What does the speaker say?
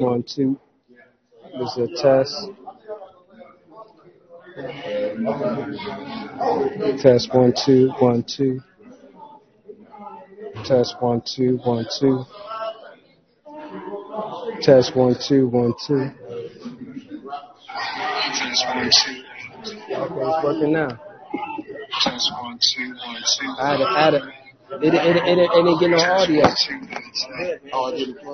One, two. This is a test. Test one, two, one, two. Test one, two, one, two. Test one, two, one, two. Test one, two. Okay, it's working now. Test one, two, one, two. I had it, I had it. It, it, it, it, it didn't get no audio. Oh, I didn't play.